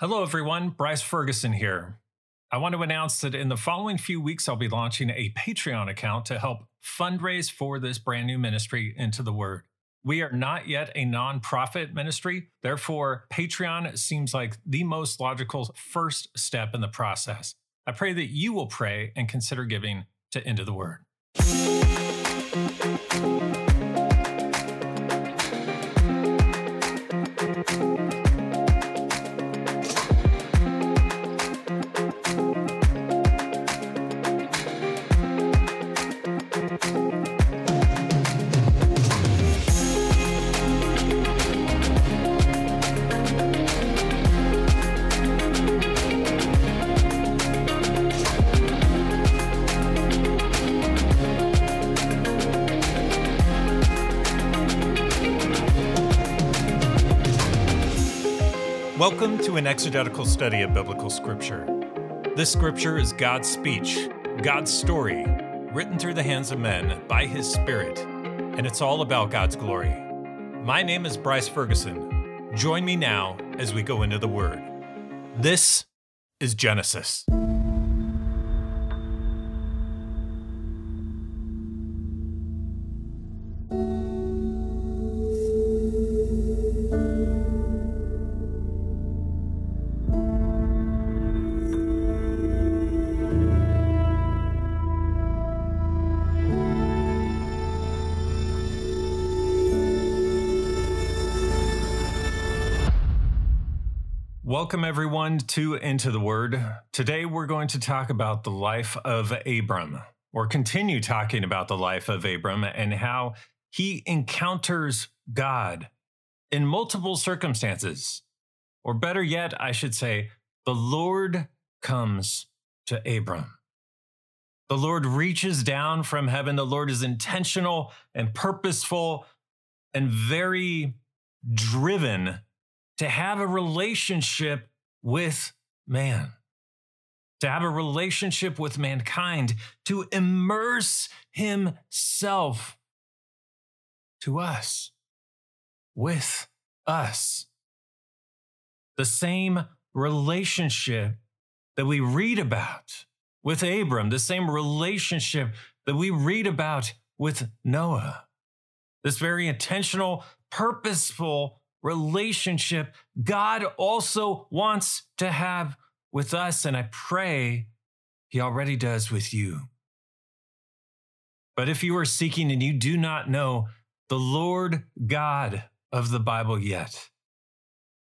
Hello, everyone. Bryce Ferguson here. I want to announce that in the following few weeks, I'll be launching a Patreon account to help fundraise for this brand new ministry, Into the Word. We are not yet a nonprofit ministry. Therefore, Patreon seems like the most logical first step in the process. I pray that you will pray and consider giving to Into the Word. Exegetical study of biblical scripture. This scripture is God's speech, God's story, written through the hands of men by His Spirit, and it's all about God's glory. My name is Bryce Ferguson. Join me now as we go into the Word. This is Genesis. Welcome, everyone, to Into the Word. Today, we're going to talk about the life of Abram, or continue talking about the life of Abram and how he encounters God in multiple circumstances. Or better yet, I should say, the Lord comes to Abram. The Lord reaches down from heaven. The Lord is intentional and purposeful and very driven to have a relationship with man, to have a relationship with mankind, to immerse himself to us, with us. The same relationship that we read about with Abram, the same relationship that we read about with Noah. This very intentional, purposeful relationship God also wants to have with us. And I pray He already does with you. But if you are seeking and you do not know the Lord God of the Bible yet,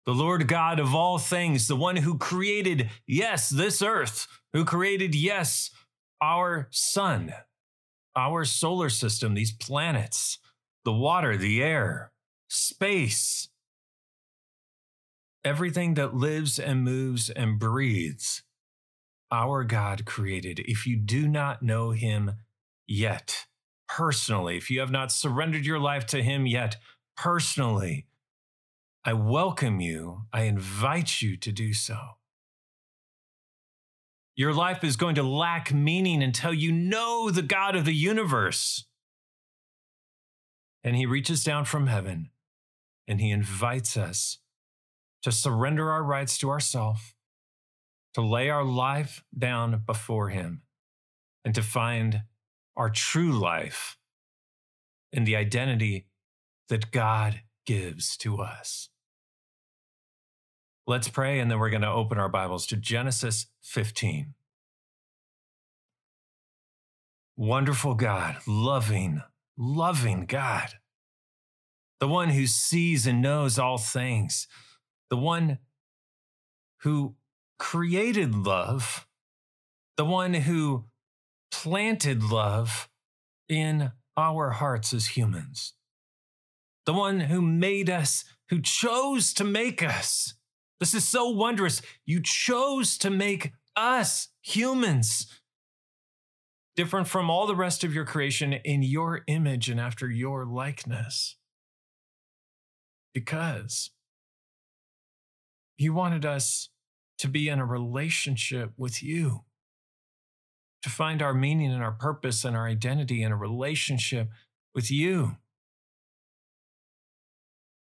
the Lord God of all things, the one who created, yes, this earth, who created, yes, our sun, our solar system, these planets, the water, the air, space, Everything that lives and moves and breathes, our God created. If you do not know him yet, personally, if you have not surrendered your life to him yet, personally, I welcome you. I invite you to do so. Your life is going to lack meaning until you know the God of the universe. And he reaches down from heaven and he invites us to surrender our rights to ourself, to lay our life down before Him, and to find our true life in the identity that God gives to us. Let's pray, and then we're going to open our Bibles to Genesis 15. Wonderful God, loving, loving God, the one who sees and knows all things the one who created love, the one who planted love in our hearts as humans, the one who made us, who chose to make us. This is so wondrous. You chose to make us humans different from all the rest of your creation in your image and after your likeness. Because he wanted us to be in a relationship with you, to find our meaning and our purpose and our identity in a relationship with you.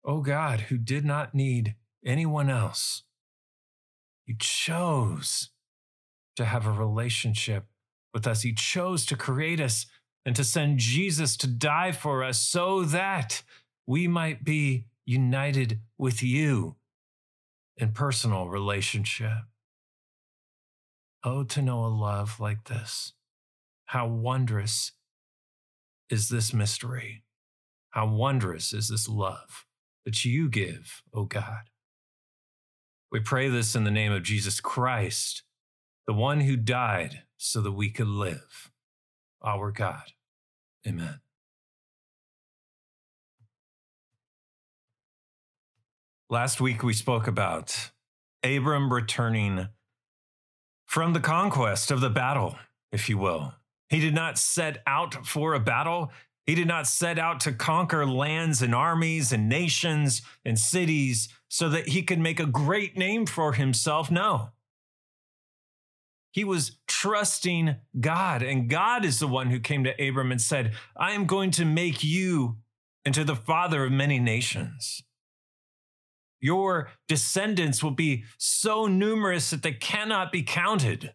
Oh God, who did not need anyone else, you chose to have a relationship with us. He chose to create us and to send Jesus to die for us so that we might be united with you in personal relationship. Oh, to know a love like this. How wondrous is this mystery? How wondrous is this love that you give, O oh God? We pray this in the name of Jesus Christ, the one who died so that we could live, our God. Amen. Last week we spoke about Abram returning from the conquest of the battle, if you will. He did not set out for a battle. He did not set out to conquer lands and armies and nations and cities so that he could make a great name for himself. No. He was trusting God, and God is the one who came to Abram and said, I am going to make you into the father of many nations. Your descendants will be so numerous that they cannot be counted.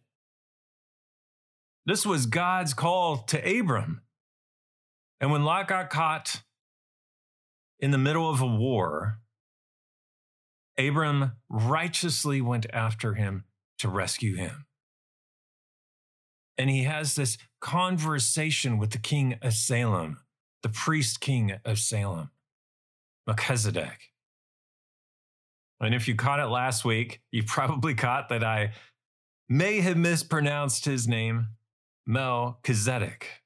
This was God's call to Abram. And when Lot got caught in the middle of a war, Abram righteously went after him to rescue him. And he has this conversation with the king of Salem, the priest king of Salem, Melchizedek. And if you caught it last week, you probably caught that I may have mispronounced his name, Melchizedek,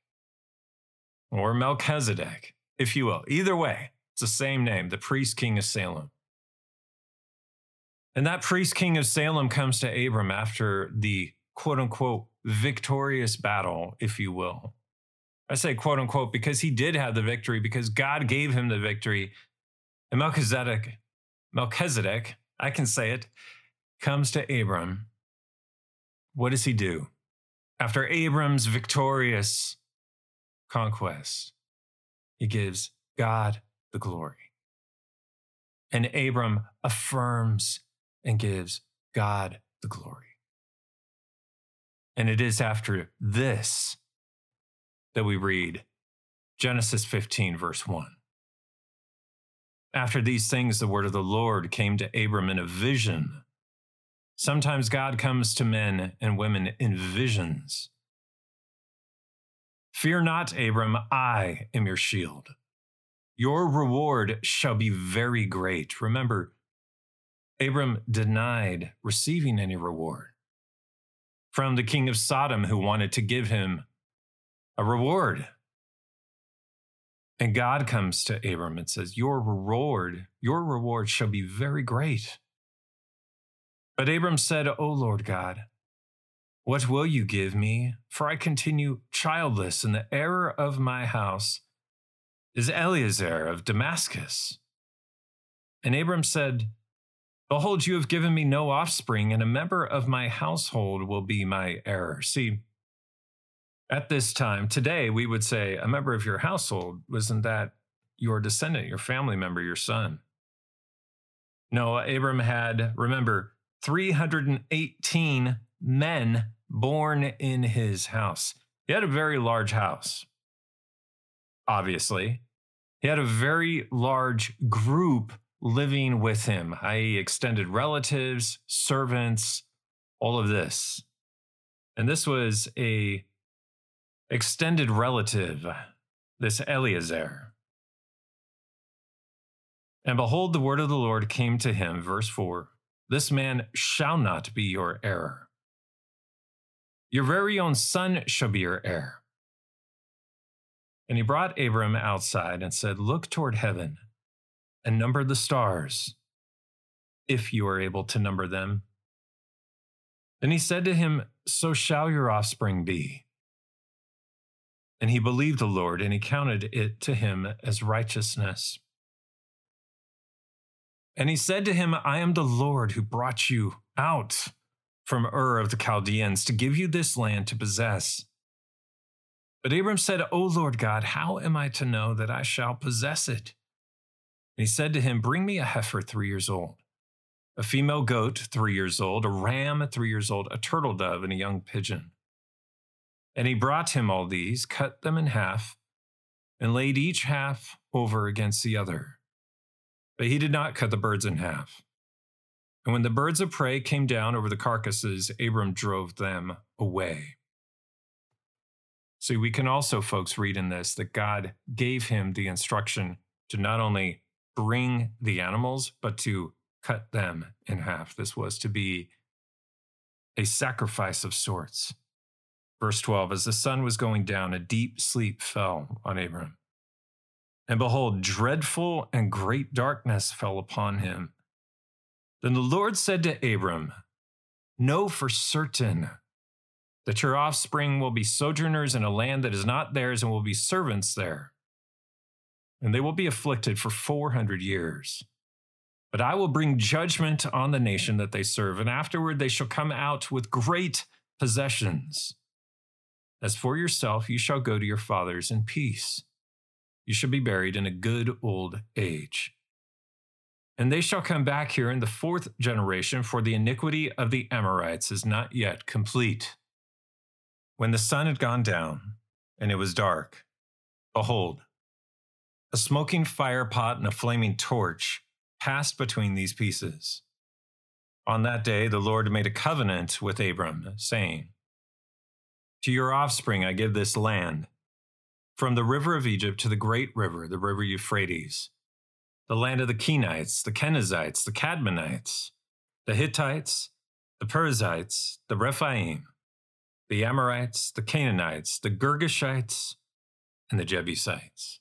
or Melchizedek, if you will. Either way, it's the same name, the priest king of Salem. And that priest king of Salem comes to Abram after the quote unquote victorious battle, if you will. I say quote unquote because he did have the victory, because God gave him the victory. And Melchizedek Melchizedek, I can say it, comes to Abram. What does he do? After Abram's victorious conquest, he gives God the glory. And Abram affirms and gives God the glory. And it is after this that we read Genesis 15, verse 1. After these things, the word of the Lord came to Abram in a vision. Sometimes God comes to men and women in visions. Fear not, Abram, I am your shield. Your reward shall be very great. Remember, Abram denied receiving any reward from the king of Sodom who wanted to give him a reward. And God comes to Abram and says, Your reward, your reward shall be very great. But Abram said, O Lord God, what will you give me? For I continue childless, and the heir of my house is Eliezer of Damascus. And Abram said, Behold, you have given me no offspring, and a member of my household will be my heir. See, at this time, today, we would say a member of your household, wasn't that your descendant, your family member, your son? No, Abram had, remember, 318 men born in his house. He had a very large house, obviously. He had a very large group living with him, i.e., extended relatives, servants, all of this. And this was a extended relative, this Eliezer. And behold, the word of the Lord came to him, verse 4 This man shall not be your heir. Your very own son shall be your heir. And he brought Abram outside and said, Look toward heaven and number the stars, if you are able to number them. And he said to him, So shall your offspring be. And he believed the Lord, and he counted it to him as righteousness. And he said to him, I am the Lord who brought you out from Ur of the Chaldeans to give you this land to possess. But Abram said, O Lord God, how am I to know that I shall possess it? And he said to him, Bring me a heifer three years old, a female goat, three years old, a ram, three years old, a turtle dove, and a young pigeon. And he brought him all these, cut them in half, and laid each half over against the other. But he did not cut the birds in half. And when the birds of prey came down over the carcasses, Abram drove them away. See, we can also, folks, read in this that God gave him the instruction to not only bring the animals, but to cut them in half. This was to be a sacrifice of sorts. Verse 12 As the sun was going down, a deep sleep fell on Abram. And behold, dreadful and great darkness fell upon him. Then the Lord said to Abram, Know for certain that your offspring will be sojourners in a land that is not theirs and will be servants there. And they will be afflicted for 400 years. But I will bring judgment on the nation that they serve, and afterward they shall come out with great possessions. As for yourself, you shall go to your fathers in peace. You shall be buried in a good old age. And they shall come back here in the fourth generation, for the iniquity of the Amorites is not yet complete. When the sun had gone down and it was dark, behold, a smoking fire pot and a flaming torch passed between these pieces. On that day, the Lord made a covenant with Abram, saying, To your offspring I give this land, from the river of Egypt to the great river, the river Euphrates, the land of the Kenites, the Kenizzites, the Cadmonites, the Hittites, the Perizzites, the Rephaim, the Amorites, the Canaanites, the Girgashites, and the Jebusites.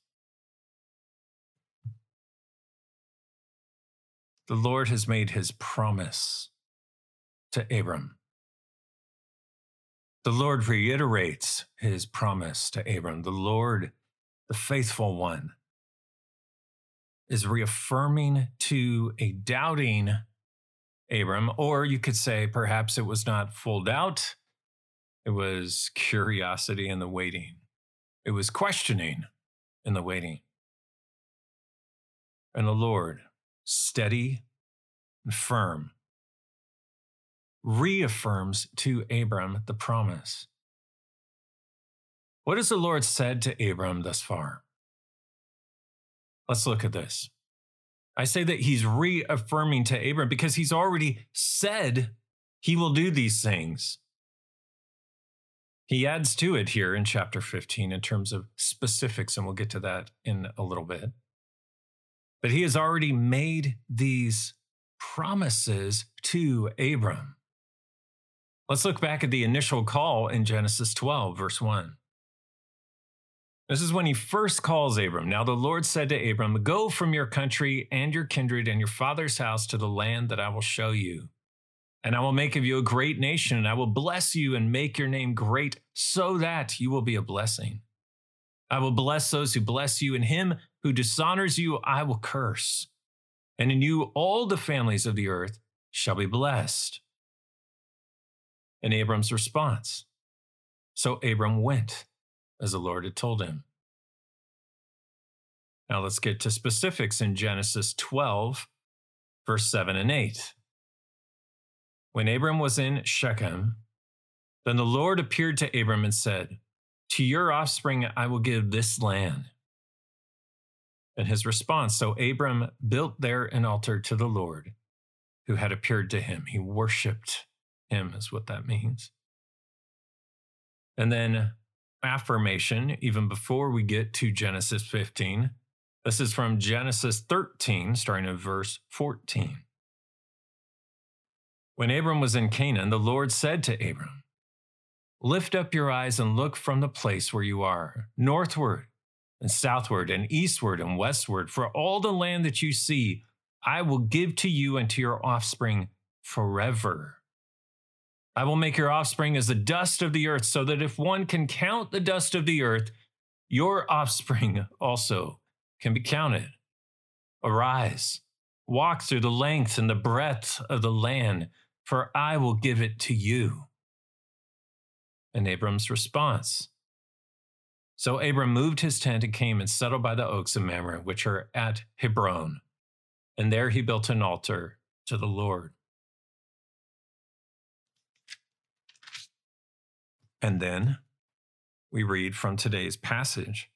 The Lord has made his promise to Abram. The Lord reiterates his promise to Abram. The Lord, the faithful one, is reaffirming to a doubting Abram, or you could say perhaps it was not full doubt, it was curiosity in the waiting. It was questioning in the waiting. And the Lord, steady and firm, reaffirms to Abram the promise. What has the Lord said to Abram thus far? Let's look at this. I say that he's reaffirming to Abram because he's already said he will do these things. He adds to it here in chapter 15 in terms of specifics, and we'll get to that in a little bit. But he has already made these promises to Abram. Let's look back at the initial call in Genesis 12, verse 1. This is when he first calls Abram. Now the Lord said to Abram, Go from your country and your kindred and your father's house to the land that I will show you. And I will make of you a great nation, and I will bless you and make your name great, so that you will be a blessing. I will bless those who bless you, and him who dishonors you, I will curse. And in you, all the families of the earth shall be blessed. And Abram's response So Abram went, as the Lord had told him. Now let's get to specifics in Genesis 12, verse 7 and 8. When Abram was in Shechem, then the Lord appeared to Abram and said, To your offspring I will give this land. And his response so Abram built there an altar to the Lord who had appeared to him. He worshiped him, is what that means. And then affirmation, even before we get to Genesis 15. This is from Genesis 13, starting at verse 14. When Abram was in Canaan, the Lord said to Abram, Lift up your eyes and look from the place where you are, northward and southward and eastward and westward, for all the land that you see, I will give to you and to your offspring forever. I will make your offspring as the dust of the earth, so that if one can count the dust of the earth, your offspring also can be counted. Arise, walk through the length and the breadth of the land for I will give it to you. And Abram's response. So Abram moved his tent and came and settled by the oaks of Mamre, which are at Hebron. And there he built an altar to the Lord. And then we read from today's passage.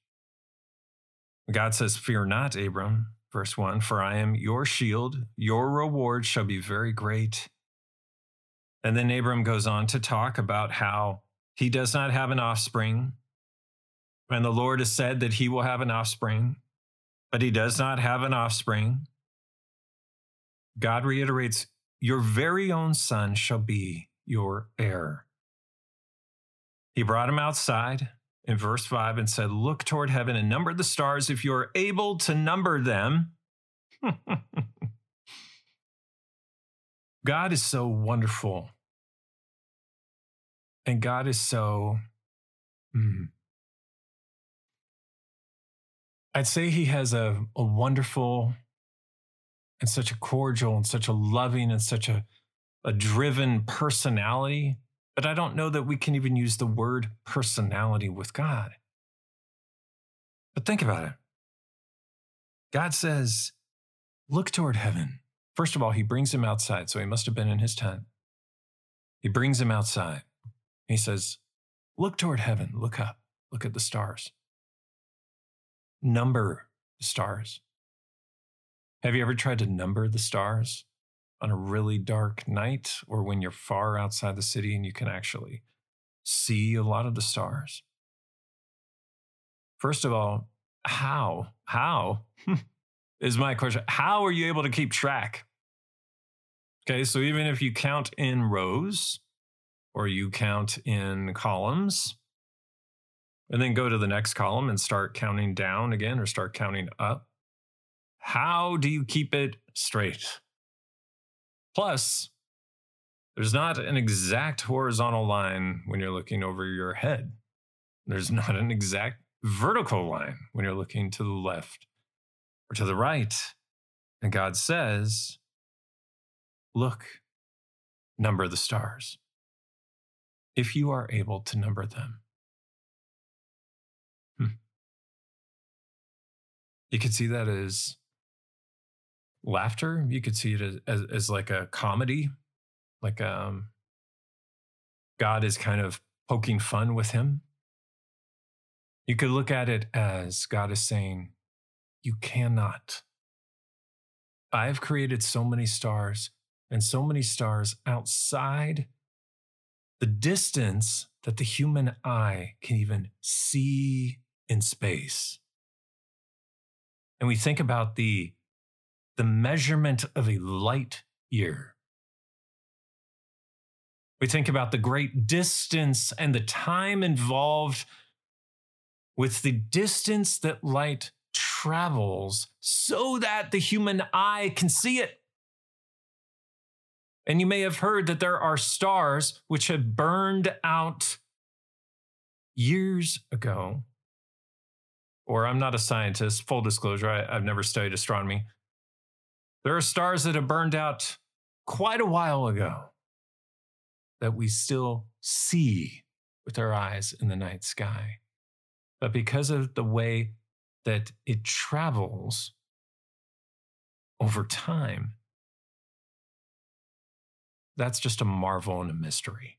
God says, Fear not, Abram, verse 1, for I am your shield. Your reward shall be very great. And then Abram goes on to talk about how he does not have an offspring. And the Lord has said that he will have an offspring, but he does not have an offspring. God reiterates, Your very own son shall be your heir. He brought him outside in verse 5 and said, Look toward heaven and number the stars if you are able to number them. God is so wonderful. And God is so, mm, I'd say He has a, a wonderful and such a cordial and such a loving and such a, a driven personality but I don't know that we can even use the word personality with God. But think about it. God says, look toward heaven. First of all, he brings him outside, so he must have been in his tent. He brings him outside. He says, Look toward heaven, look up, look at the stars. Number the stars. Have you ever tried to number the stars? On a really dark night or when you're far outside the city and you can actually see a lot of the stars? First of all, how? How is my question. How are you able to keep track? Okay, so even if you count in rows or you count in columns, and then go to the next column and start counting down again or start counting up, how do you keep it straight? Plus, there's not an exact horizontal line when you're looking over your head. There's not an exact vertical line when you're looking to the left or to the right. And God says, Look, number the stars, if you are able to number them. Hmm. You can see that as laughter. You could see it as, as, as like a comedy, like um, God is kind of poking fun with him. You could look at it as God is saying, You cannot. I've created so many stars and so many stars outside the distance that the human eye can even see in space. And we think about the the measurement of a light year. We think about the great distance and the time involved with the distance that light travels so that the human eye can see it. And you may have heard that there are stars which have burned out years ago. Or I'm not a scientist, full disclosure, I, have never studied astronomy. There are stars that have burned out quite a while ago that we still see with our eyes in the night sky. But because of the way that it travels over time, that's just a marvel and a mystery.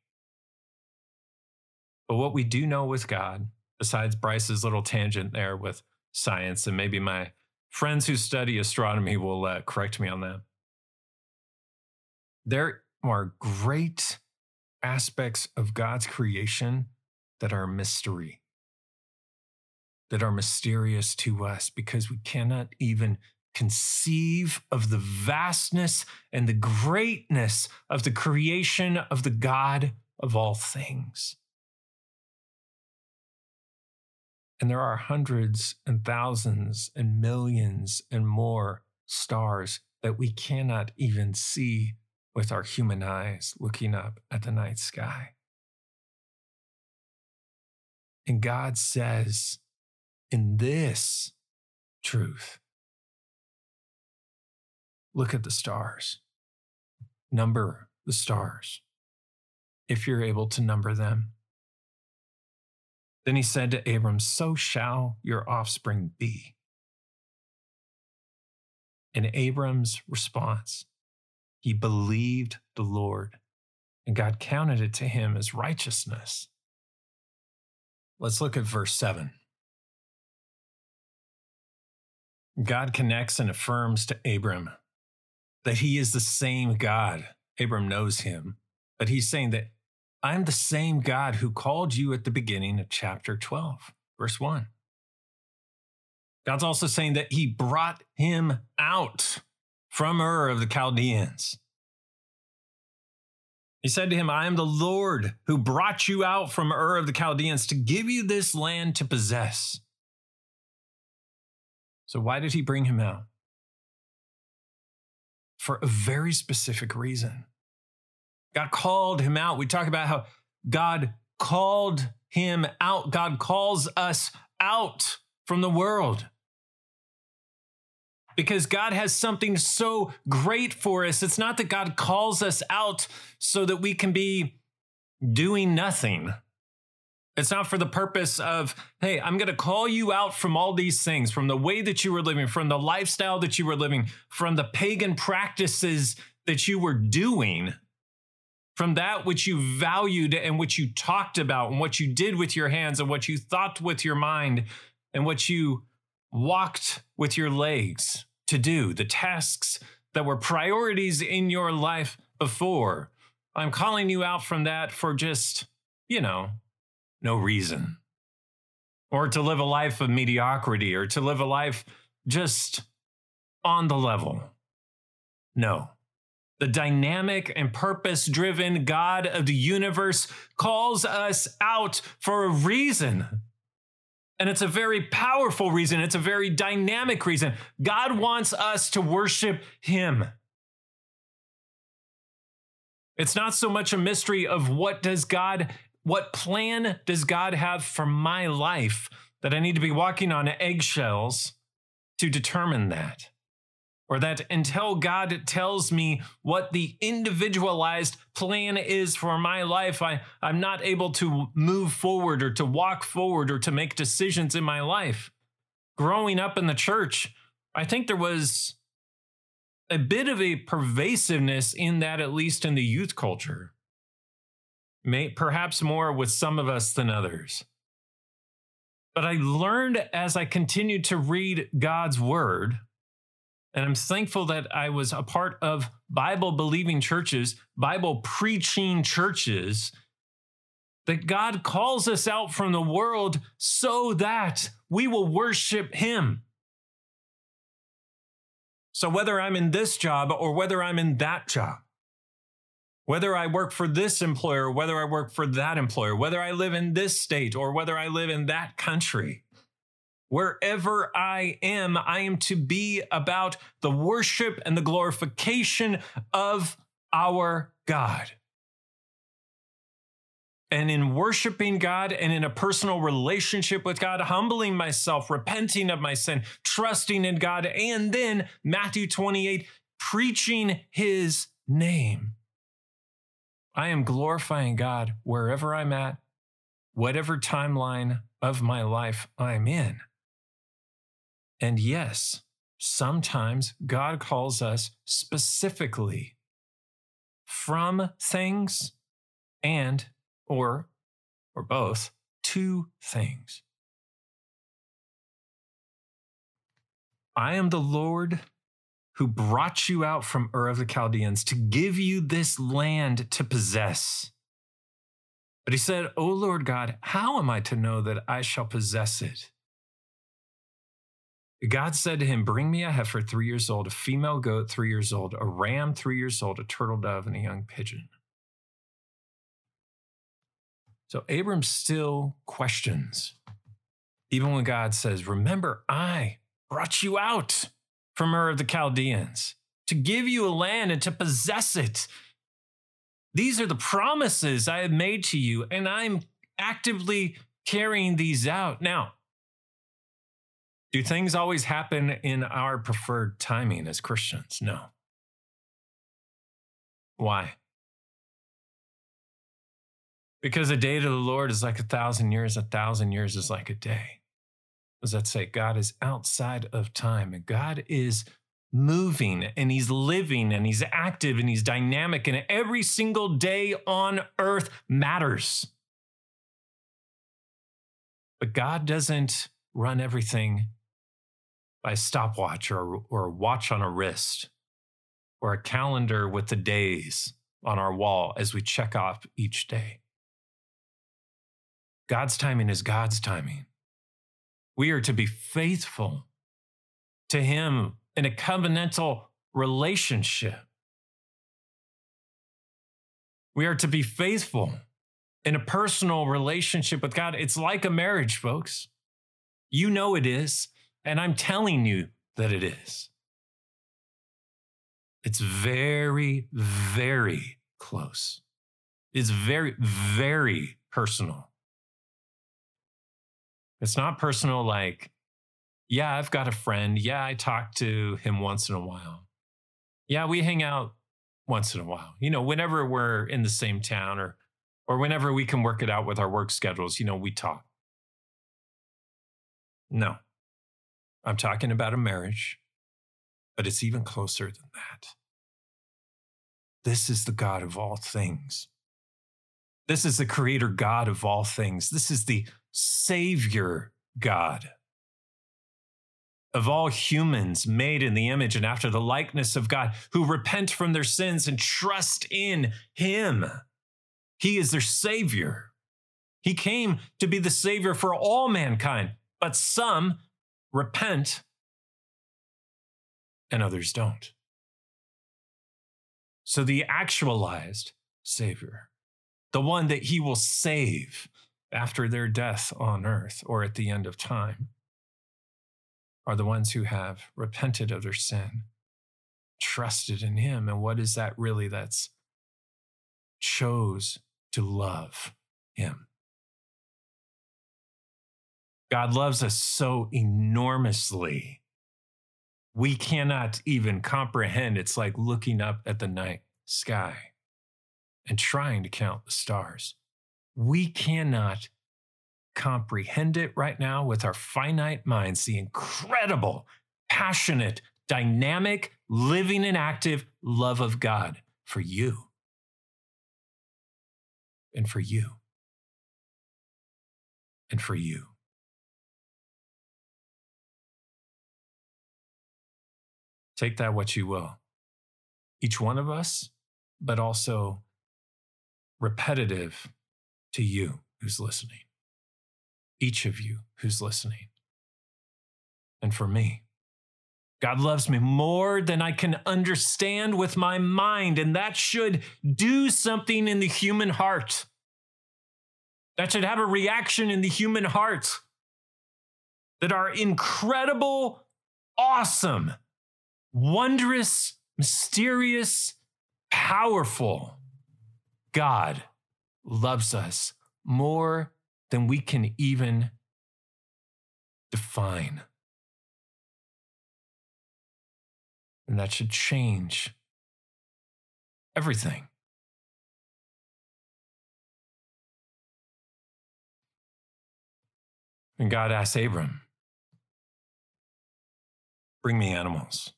But what we do know with God, besides Bryce's little tangent there with science and maybe my friends who study astronomy will uh, correct me on that. There are great aspects of God's creation that are mystery, that are mysterious to us because we cannot even conceive of the vastness and the greatness of the creation of the God of all things. And there are hundreds and thousands and millions and more stars that we cannot even see with our human eyes looking up at the night sky. And God says, in this truth, look at the stars, number the stars, if you're able to number them. Then he said to Abram, So shall your offspring be. And Abram's response, he believed the Lord, and God counted it to him as righteousness. Let's look at verse 7. God connects and affirms to Abram that he is the same God. Abram knows him, but he's saying that I'm the same God who called you at the beginning of chapter 12, verse 1. God's also saying that he brought him out from Ur of the Chaldeans. He said to him, I am the Lord who brought you out from Ur of the Chaldeans to give you this land to possess. So, why did he bring him out? For a very specific reason. God called him out. We talk about how God called him out. God calls us out from the world. Because God has something so great for us. It's not that God calls us out so that we can be doing nothing. It's not for the purpose of, hey, I'm going to call you out from all these things, from the way that you were living, from the lifestyle that you were living, from the pagan practices that you were doing, from that which you valued and which you talked about, and what you did with your hands, and what you thought with your mind, and what you walked with your legs to do, the tasks that were priorities in your life before. I'm calling you out from that for just, you know, no reason. Or to live a life of mediocrity or to live a life just on the level. No. The dynamic and purpose driven God of the universe calls us out for a reason. And it's a very powerful reason. It's a very dynamic reason. God wants us to worship Him. It's not so much a mystery of what does God what plan does God have for my life that I need to be walking on eggshells to determine that? Or that until God tells me what the individualized plan is for my life, I, I'm not able to move forward or to walk forward or to make decisions in my life. Growing up in the church, I think there was a bit of a pervasiveness in that, at least in the youth culture may, perhaps more with some of us than others. But I learned as I continued to read God's word, and I'm thankful that I was a part of Bible believing churches, Bible preaching churches, that God calls us out from the world so that we will worship Him. So, whether I'm in this job or whether I'm in that job, whether I work for this employer, whether I work for that employer, whether I live in this state or whether I live in that country. Wherever I am, I am to be about the worship and the glorification of our God. And in worshiping God and in a personal relationship with God, humbling myself, repenting of my sin, trusting in God, and then Matthew 28, preaching his name. I am glorifying God wherever I'm at, whatever timeline of my life I'm in. And yes, sometimes God calls us specifically from things and or or both to things. I am the Lord who brought you out from Ur of the Chaldeans to give you this land to possess. But he said, O Lord God, how am I to know that I shall possess it? God said to him, Bring me a heifer three years old, a female goat three years old, a ram three years old, a turtle dove, and a young pigeon. So Abram still questions, even when God says, Remember, I brought you out from Ur of the Chaldeans, to give you a land and to possess it. These are the promises I have made to you, and I'm actively carrying these out. Now, do things always happen in our preferred timing as Christians? No. Why? Because a day to the Lord is like a thousand years, a thousand years is like a day does that say? God is outside of time, and God is moving and he's living and he's active and he's dynamic and every single day on earth matters. But God doesn't run everything by a stopwatch or, or a watch on a wrist or a calendar with the days on our wall as we check off each day. God's timing is God's timing. We are to be faithful to Him in a covenantal relationship. We are to be faithful in a personal relationship with God. It's like a marriage, folks. You know it is, and I'm telling you that it is. It's very, very close. It's very, very personal. It's not personal like, yeah, I've got a friend. Yeah, I talk to him once in a while. Yeah, we hang out once in a while. You know, whenever we're in the same town or or whenever we can work it out with our work schedules, you know, we talk. No. I'm talking about a marriage, but it's even closer than that. This is the God of all things. This is the creator God of all things. This is the Savior God of all humans made in the image and after the likeness of God, who repent from their sins and trust in Him. He is their Savior. He came to be the Savior for all mankind, but some repent and others don't. So the actualized Savior, the one that He will save after their death on earth or at the end of time, are the ones who have repented of their sin, trusted in Him. And what is that really? That's chose to love Him. God loves us so enormously. We cannot even comprehend. It's like looking up at the night sky and trying to count the stars. We cannot comprehend it right now with our finite minds, the incredible, passionate, dynamic, living, and active love of God for you and for you and for you. Take that what you will. Each one of us, but also repetitive to you who's listening each of you who's listening. And for me, God loves me more than I can understand with my mind, and that should do something in the human heart. That should have a reaction in the human heart. That our incredible, awesome, wondrous, mysterious, powerful God loves us more than we can even define. And that should change everything. And God asked Abram, Bring me animals,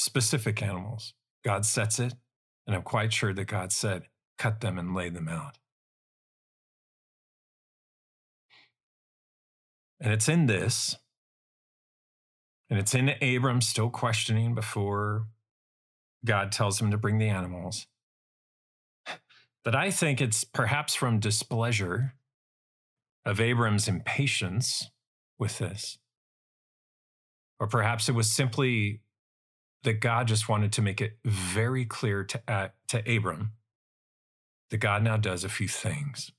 specific animals. God sets it, and I'm quite sure that God said, Cut them and lay them out. And it's in this, and it's in Abram still questioning before God tells him to bring the animals, that I think it's perhaps from displeasure of Abram's impatience with this. Or perhaps it was simply that God just wanted to make it very clear to, uh, to Abram that God now does a few things.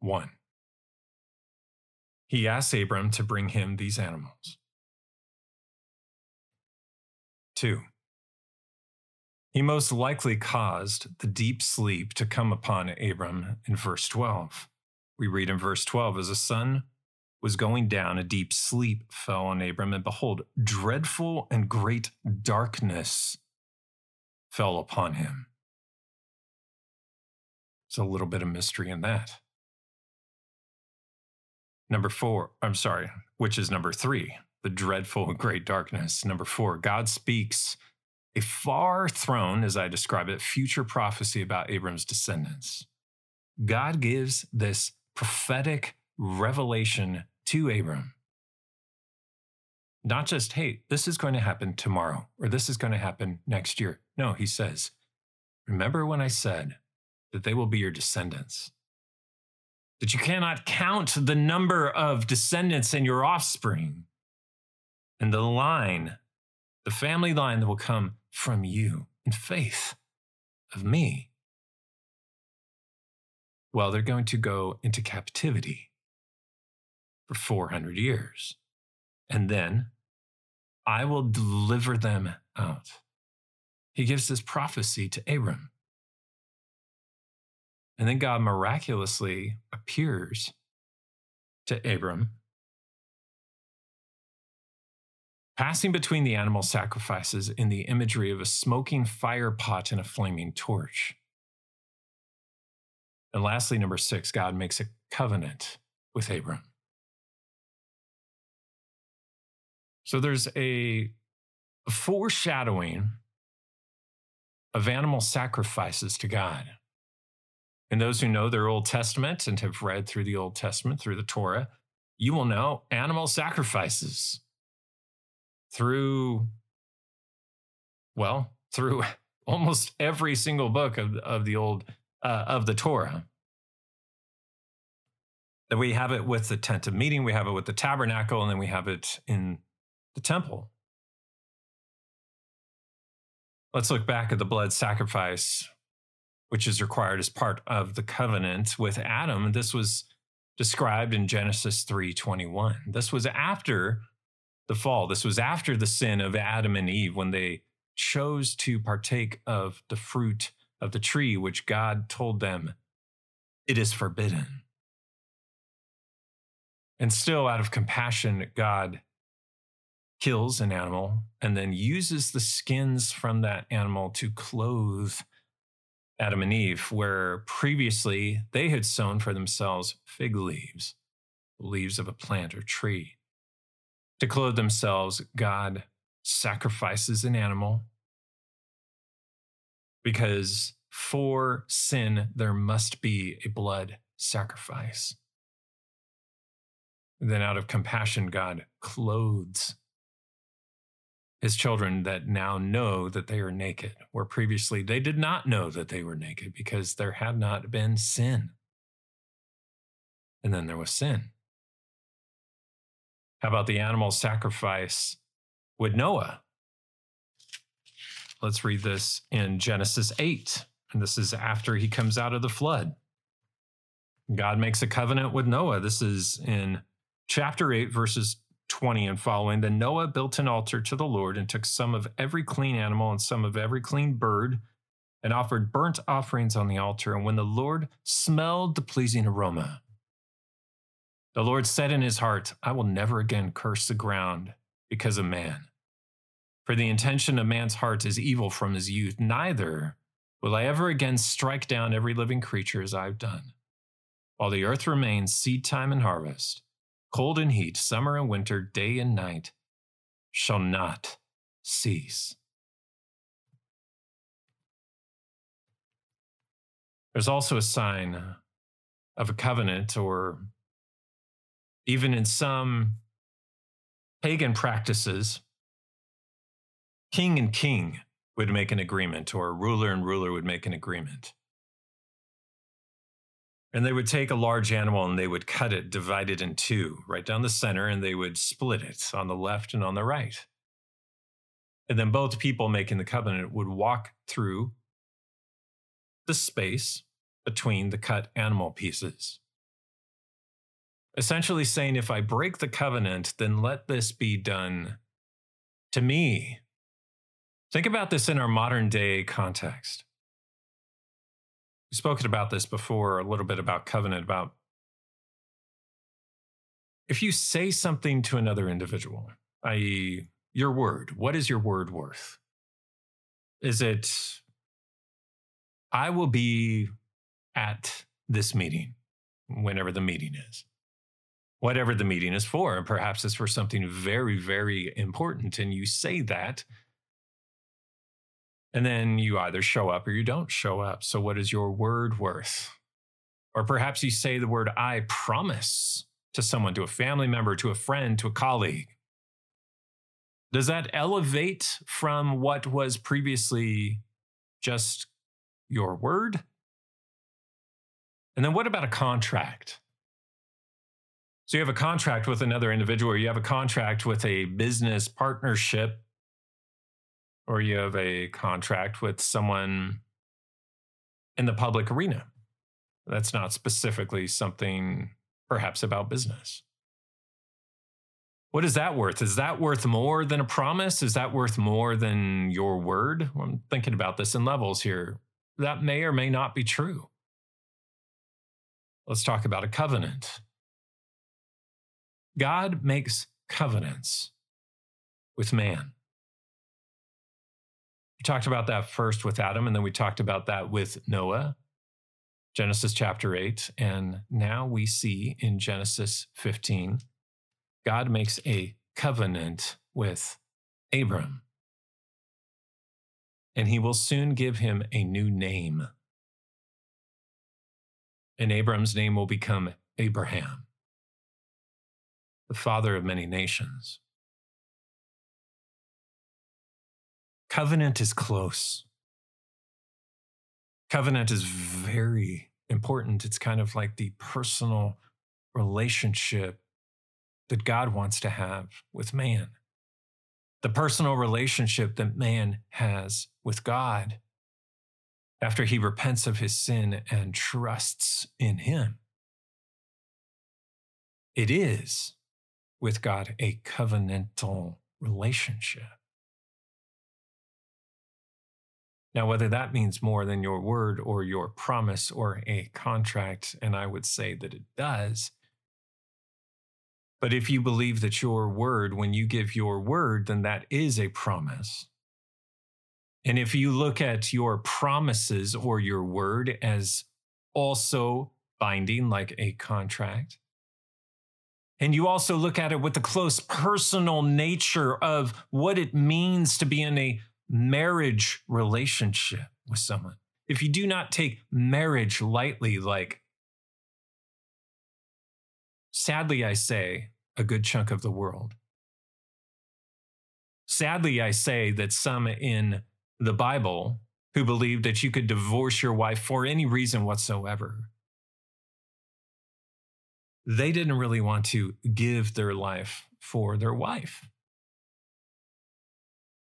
One, he asks Abram to bring him these animals. Two, he most likely caused the deep sleep to come upon Abram in verse 12. We read in verse 12 as the sun was going down, a deep sleep fell on Abram, and behold, dreadful and great darkness fell upon him. There's a little bit of mystery in that. Number four, I'm sorry, which is number three. the dreadful and great darkness. Number four, God speaks a far throne, as I describe it, future prophecy about Abram's descendants. God gives this prophetic revelation to Abram. Not just, hey, this is going to happen tomorrow or this is going to happen next year. No, he says, remember when I said that they will be your descendants? That you cannot count the number of descendants in your offspring and the line, the family line that will come from you in faith of me. Well, they're going to go into captivity for 400 years. And then I will deliver them out. He gives this prophecy to Abram. And then God miraculously appears to Abram passing between the animal sacrifices in the imagery of a smoking fire pot and a flaming torch. And lastly, number six, God makes a covenant with Abram. So there's a foreshadowing of animal sacrifices to God. And those who know their Old Testament and have read through the Old Testament, through the Torah, you will know animal sacrifices through, well, through almost every single book of, of the old, uh, of the Torah. That we have it with the tent of meeting, we have it with the tabernacle, and then we have it in the temple. Let's look back at the blood sacrifice, which is required as part of the covenant with Adam. This was described in Genesis 3:21. This was after the fall. This was after the sin of Adam and Eve when they chose to partake of the fruit of the tree which God told them it is forbidden. And still, out of compassion, God kills an animal and then uses the skins from that animal to clothe Adam and Eve, where previously they had sewn for themselves fig leaves, leaves of a plant or tree to clothe themselves, God sacrifices an animal because for sin, there must be a blood sacrifice. Then, out of compassion, God clothes his children that now know that they are naked, where previously they did not know that they were naked because there had not been sin. And then there was sin. How about the animal sacrifice with Noah? Let's read this in Genesis 8. And this is after he comes out of the flood. God makes a covenant with Noah. This is in chapter 8, verses 20 and following. Then Noah built an altar to the Lord and took some of every clean animal and some of every clean bird and offered burnt offerings on the altar. And when the Lord smelled the pleasing aroma, the Lord said in his heart, I will never again curse the ground because of man. For the intention of man's heart is evil from his youth, neither will I ever again strike down every living creature as I've done. While the earth remains, seed time and harvest, cold and heat, summer and winter, day and night shall not cease. There's also a sign of a covenant or even in some pagan practices, king and king would make an agreement, or ruler and ruler would make an agreement. And they would take a large animal and they would cut it, divide it in two, right down the center, and they would split it on the left and on the right. And then both people making the covenant would walk through the space between the cut animal pieces essentially saying, if I break the covenant, then let this be done to me. Think about this in our modern day context. We've spoken about this before, a little bit about covenant, about if you say something to another individual, i.e., your word, what is your word worth? Is it, I will be at this meeting, whenever the meeting is? whatever the meeting is for. And perhaps it's for something very, very important. And you say that. And then you either show up or you don't show up. So, what is your word worth? Or perhaps you say the word I promise to someone, to a family member, to a friend, to a colleague. Does that elevate from what was previously just your word? And then what about a contract? So you have a contract with another individual, or you have a contract with a business partnership, or you have a contract with someone in the public arena. That's not specifically something perhaps about business. What is that worth? Is that worth more than a promise? Is that worth more than your word? I'm thinking about this in levels here. That may or may not be true. Let's talk about a covenant. God makes covenants with man. We talked about that first with Adam, and then we talked about that with Noah, Genesis chapter 8. And now we see in Genesis 15, God makes a covenant with Abram. And he will soon give him a new name. And Abram's name will become Abraham the father of many nations. Covenant is close. Covenant is very important. It's kind of like the personal relationship that God wants to have with man, the personal relationship that man has with God after he repents of his sin and trusts in him. It is with God a covenantal relationship. Now, whether that means more than your word or your promise or a contract, and I would say that it does. But if you believe that your word, when you give your word, then that is a promise. And if you look at your promises or your word as also binding, like a contract, and you also look at it with the close personal nature of what it means to be in a marriage relationship with someone. If you do not take marriage lightly, like, sadly, I say, a good chunk of the world. Sadly, I say that some in the Bible who believed that you could divorce your wife for any reason whatsoever they didn't really want to give their life for their wife.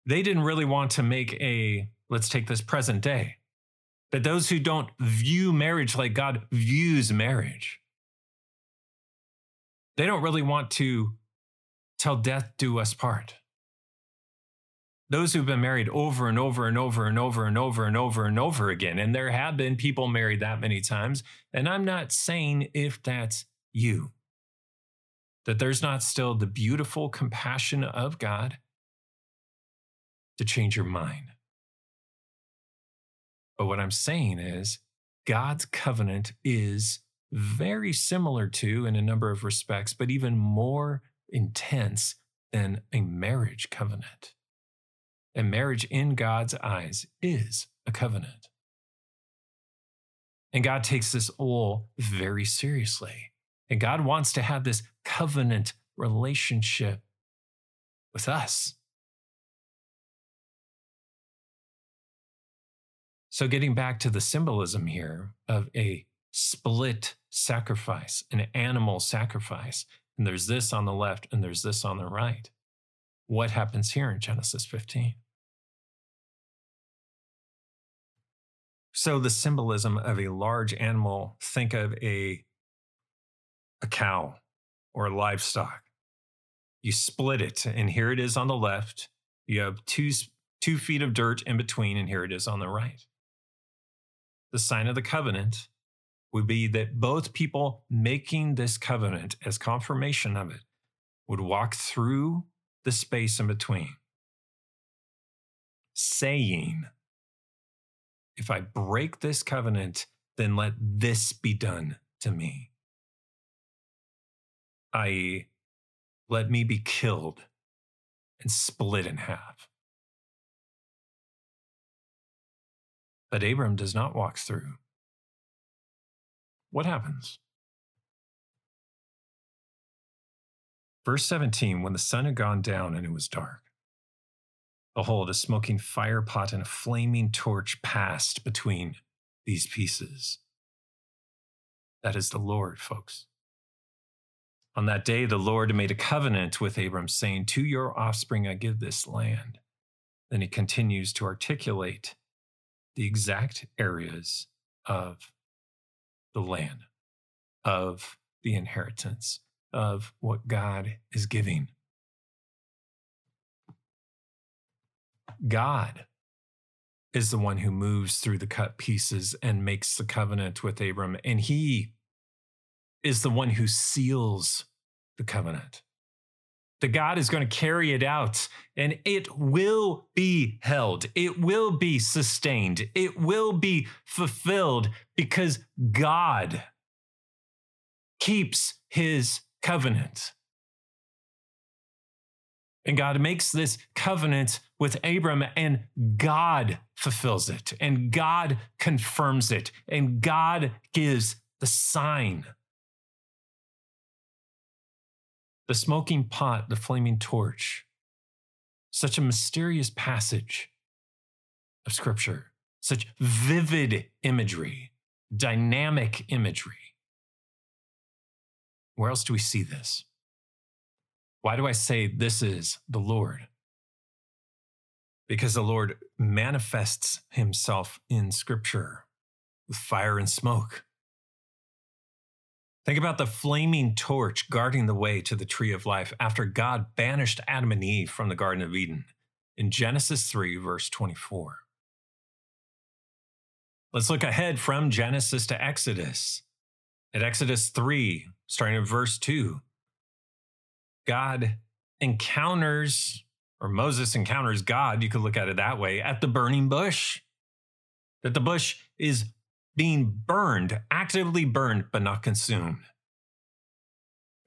They didn't really want to make a, let's take this present day, that those who don't view marriage like God views marriage, they don't really want to tell death do us part. Those who've been married over and over and over and over and over and over and over again, and there have been people married that many times, and I'm not saying if that's you. That there's not still the beautiful compassion of God to change your mind. But what I'm saying is, God's covenant is very similar to, in a number of respects, but even more intense than a marriage covenant. And marriage in God's eyes is a covenant. And God takes this all very seriously. And God wants to have this covenant relationship with us. So, getting back to the symbolism here of a split sacrifice, an animal sacrifice, and there's this on the left and there's this on the right. What happens here in Genesis 15? So, the symbolism of a large animal, think of a a cow or livestock. You split it, and here it is on the left. You have two, two feet of dirt in between, and here it is on the right. The sign of the covenant would be that both people making this covenant as confirmation of it would walk through the space in between, saying, If I break this covenant, then let this be done to me. i.e., let me be killed and split in half. But Abram does not walk through. What happens? Verse 17 When the sun had gone down and it was dark, behold, a smoking fire pot and a flaming torch passed between these pieces. That is the Lord, folks. On that day, the Lord made a covenant with Abram, saying, To your offspring I give this land. Then he continues to articulate the exact areas of the land, of the inheritance, of what God is giving. God is the one who moves through the cut pieces and makes the covenant with Abram, and he is the one who seals the covenant. The God is going to carry it out and it will be held. It will be sustained. It will be fulfilled because God keeps his covenant. And God makes this covenant with Abram, and God fulfills it, and God confirms it, and God gives the sign. The smoking pot, the flaming torch. Such a mysterious passage of scripture, such vivid imagery, dynamic imagery. Where else do we see this? Why do I say this is the Lord? Because the Lord manifests himself in scripture with fire and smoke. Think about the flaming torch guarding the way to the tree of life after God banished Adam and Eve from the Garden of Eden in Genesis 3, verse 24. Let's look ahead from Genesis to Exodus. At Exodus 3, starting at verse 2, God encounters, or Moses encounters God, you could look at it that way, at the burning bush. That the bush is being burned, actively burned, but not consumed.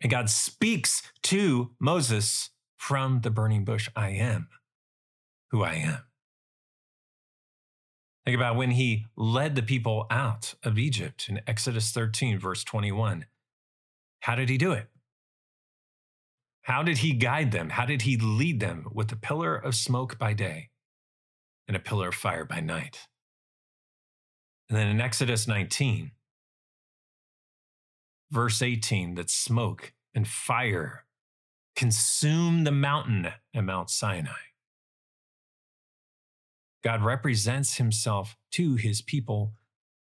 And God speaks to Moses from the burning bush I am who I am. Think about when he led the people out of Egypt in Exodus 13, verse 21. How did he do it? How did he guide them? How did he lead them with a pillar of smoke by day and a pillar of fire by night? And then in Exodus 19, verse 18, that smoke and fire consume the mountain at Mount Sinai. God represents himself to his people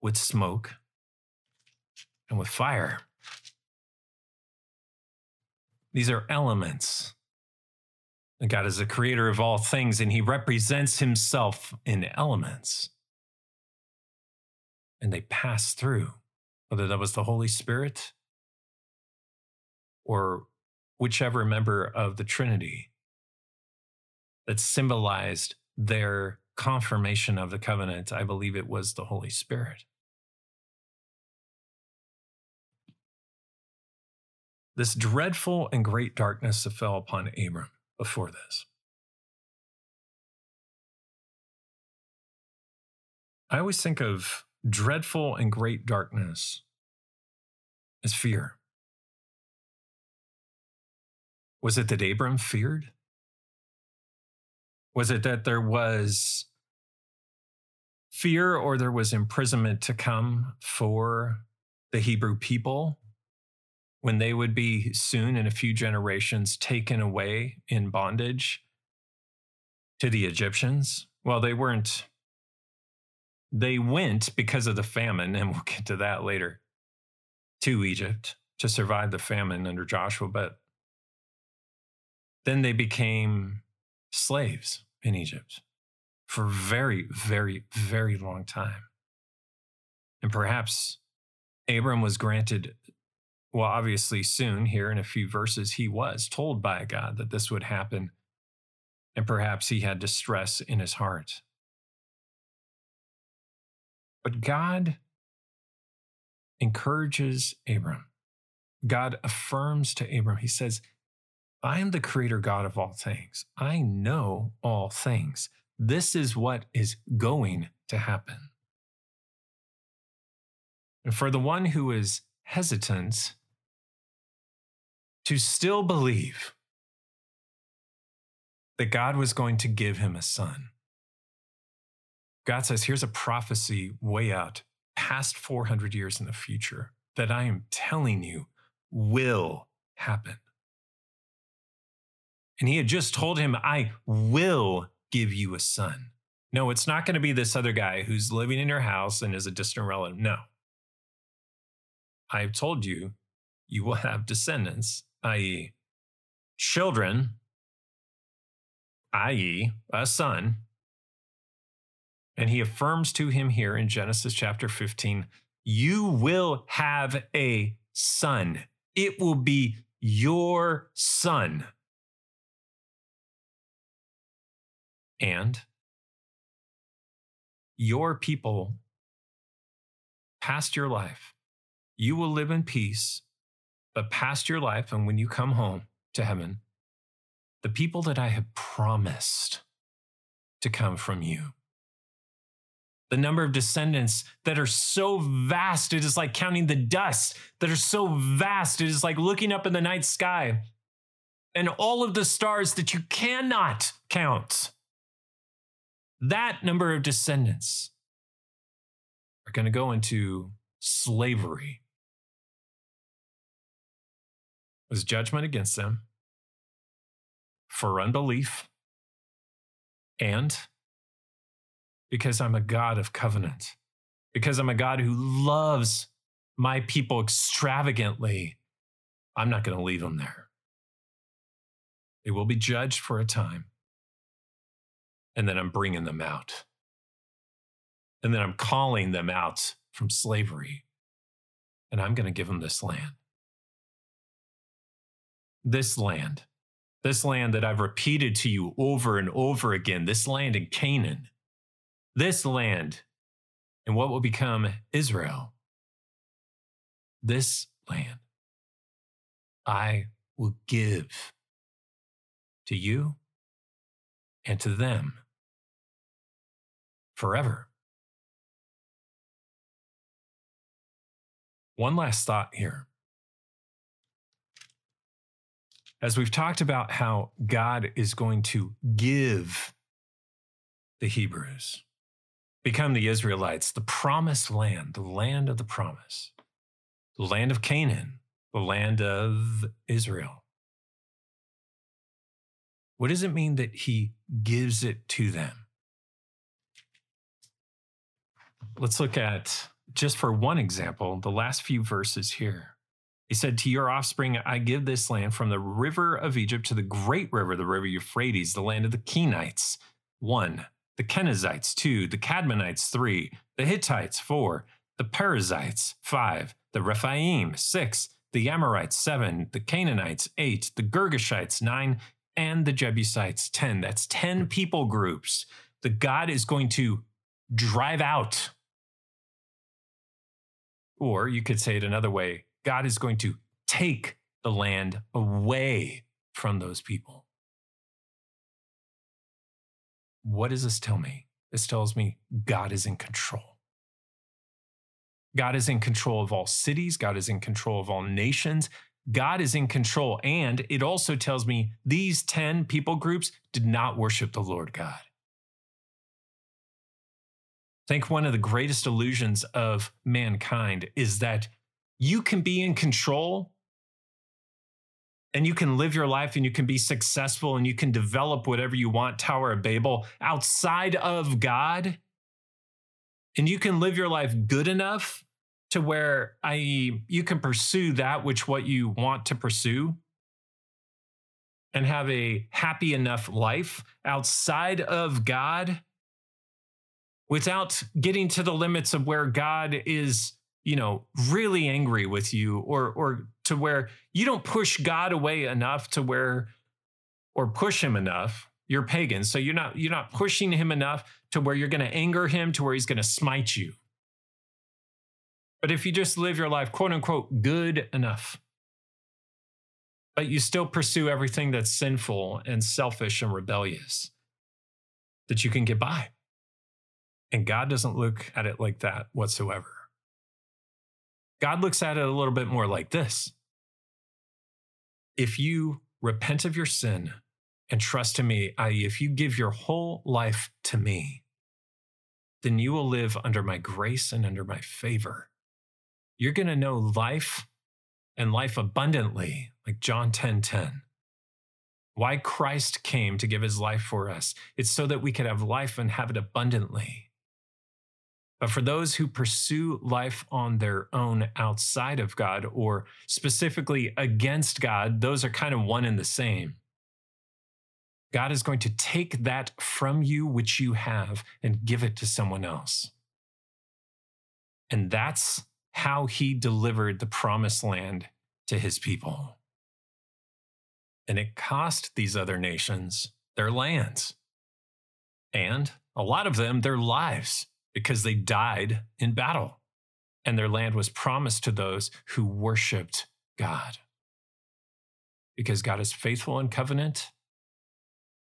with smoke and with fire. These are elements. And God is the creator of all things, and he represents himself in elements. And they pass through, whether that was the Holy Spirit or whichever member of the Trinity that symbolized their confirmation of the covenant, I believe it was the Holy Spirit. This dreadful and great darkness that fell upon Abram before this. I always think of dreadful and great darkness is fear. Was it that Abram feared? Was it that there was fear or there was imprisonment to come for the Hebrew people when they would be soon in a few generations taken away in bondage to the Egyptians? Well, they weren't. They went because of the famine, and we'll get to that later, to Egypt to survive the famine under Joshua. But then they became slaves in Egypt for very, very, very long time. And perhaps Abram was granted, well, obviously soon, here in a few verses, he was told by God that this would happen. And perhaps he had distress in his heart. But God encourages Abram. God affirms to Abram, He says, I am the creator God of all things. I know all things. This is what is going to happen. And for the one who is hesitant to still believe that God was going to give him a son, God says, here's a prophecy way out past 400 years in the future that I am telling you will happen. And he had just told him, I will give you a son. No, it's not going to be this other guy who's living in your house and is a distant relative. No. I've told you, you will have descendants, i.e., children, i.e., a son. And he affirms to him here in Genesis chapter 15, you will have a son. It will be your son. And your people past your life, you will live in peace, but past your life, and when you come home to heaven, the people that I have promised to come from you, the number of descendants that are so vast, it is like counting the dust, that are so vast, it is like looking up in the night sky and all of the stars that you cannot count that number of descendants are going to go into slavery. Was judgment against them for unbelief and because I'm a God of covenant, because I'm a God who loves my people extravagantly, I'm not going to leave them there. They will be judged for a time and then I'm bringing them out. And then I'm calling them out from slavery, and I'm going to give them this land. This land, this land that I've repeated to you over and over again, this land in Canaan, this land and what will become Israel, this land, I will give to you and to them forever. One last thought here. As we've talked about how God is going to give the Hebrews, become the Israelites, the promised land, the land of the promise, the land of Canaan, the land of Israel. What does it mean that he gives it to them? Let's look at just for one example, the last few verses here. He said, To your offspring, I give this land from the river of Egypt to the great river, the river Euphrates, the land of the Kenites. One, the Kenizzites. Two, the Kadmonites. Three, the Hittites. Four, the Perizzites. Five, the Rephaim. Six, the Amorites. Seven, the Canaanites. Eight, the Girgashites. Nine, and the Jebusites. Ten. That's 10 people groups that God is going to drive out or you could say it another way God is going to take the land away from those people. What does this tell me? This tells me God is in control. God is in control of all cities. God is in control of all nations. God is in control. And it also tells me these 10 people groups did not worship the Lord God. I think one of the greatest illusions of mankind is that you can be in control and you can live your life and you can be successful and you can develop whatever you want, Tower of Babel, outside of God. And you can live your life good enough to where i.e. you can pursue that which what you want to pursue and have a happy enough life outside of God without getting to the limits of where God is, you know, really angry with you or or to where you don't push God away enough to where or push him enough. You're pagan, so you're not you're not pushing him enough to where you're going to anger him to where he's going to smite you. But if you just live your life quote unquote good enough, but you still pursue everything that's sinful and selfish and rebellious, that you can get by. And God doesn't look at it like that whatsoever. God looks at it a little bit more like this. If you repent of your sin and trust in me, i.e., if you give your whole life to me, then you will live under my grace and under my favor. You're going to know life and life abundantly, like John 10 10. Why Christ came to give his life for us. It's so that we could have life and have it abundantly. But for those who pursue life on their own outside of God, or specifically against God, those are kind of one and the same. God is going to take that from you, which you have, and give it to someone else. And that's how he delivered the promised land to his people. And it cost these other nations their lands, and a lot of them their lives because they died in battle. And their land was promised to those who worshiped God. Because God is faithful in covenant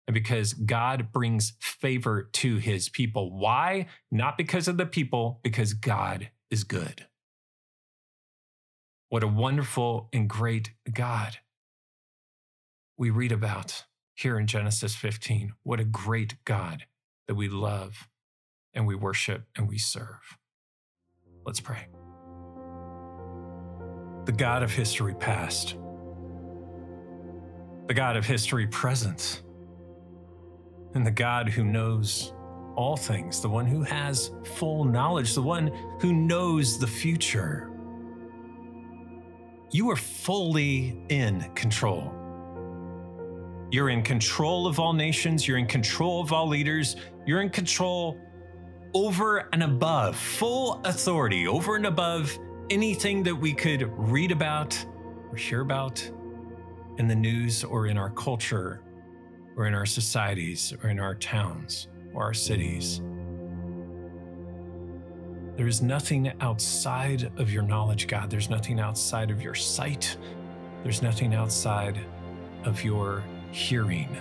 and because God brings favor to his people. Why? Not because of the people, because God is good. What a wonderful and great God we read about here in Genesis 15. What a great God that we love and we worship and we serve. Let's pray. The God of history past, the God of history present, and the God who knows all things, the one who has full knowledge, the one who knows the future. You are fully in control. You're in control of all nations, you're in control of all leaders, you're in control over and above, full authority over and above anything that we could read about or hear about in the news or in our culture or in our societies or in our towns or our cities. There is nothing outside of your knowledge, God. There's nothing outside of your sight. There's nothing outside of your hearing.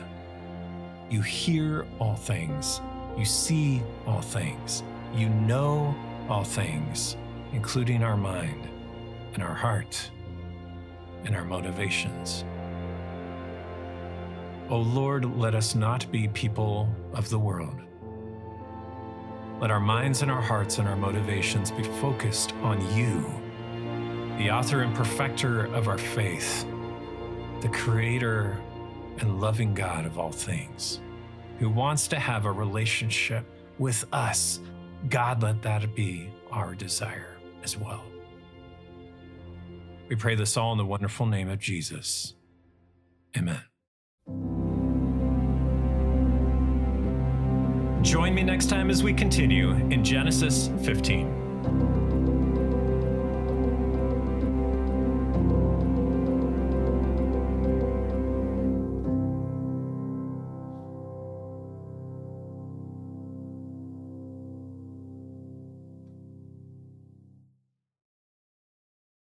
You hear all things. You see all things. You know all things, including our mind and our heart and our motivations. O Lord, let us not be people of the world. Let our minds and our hearts and our motivations be focused on you, the author and perfecter of our faith, the creator and loving God of all things, who wants to have a relationship with us. God, let that be our desire as well. We pray this all in the wonderful name of Jesus. Amen. Join me next time as we continue in Genesis 15.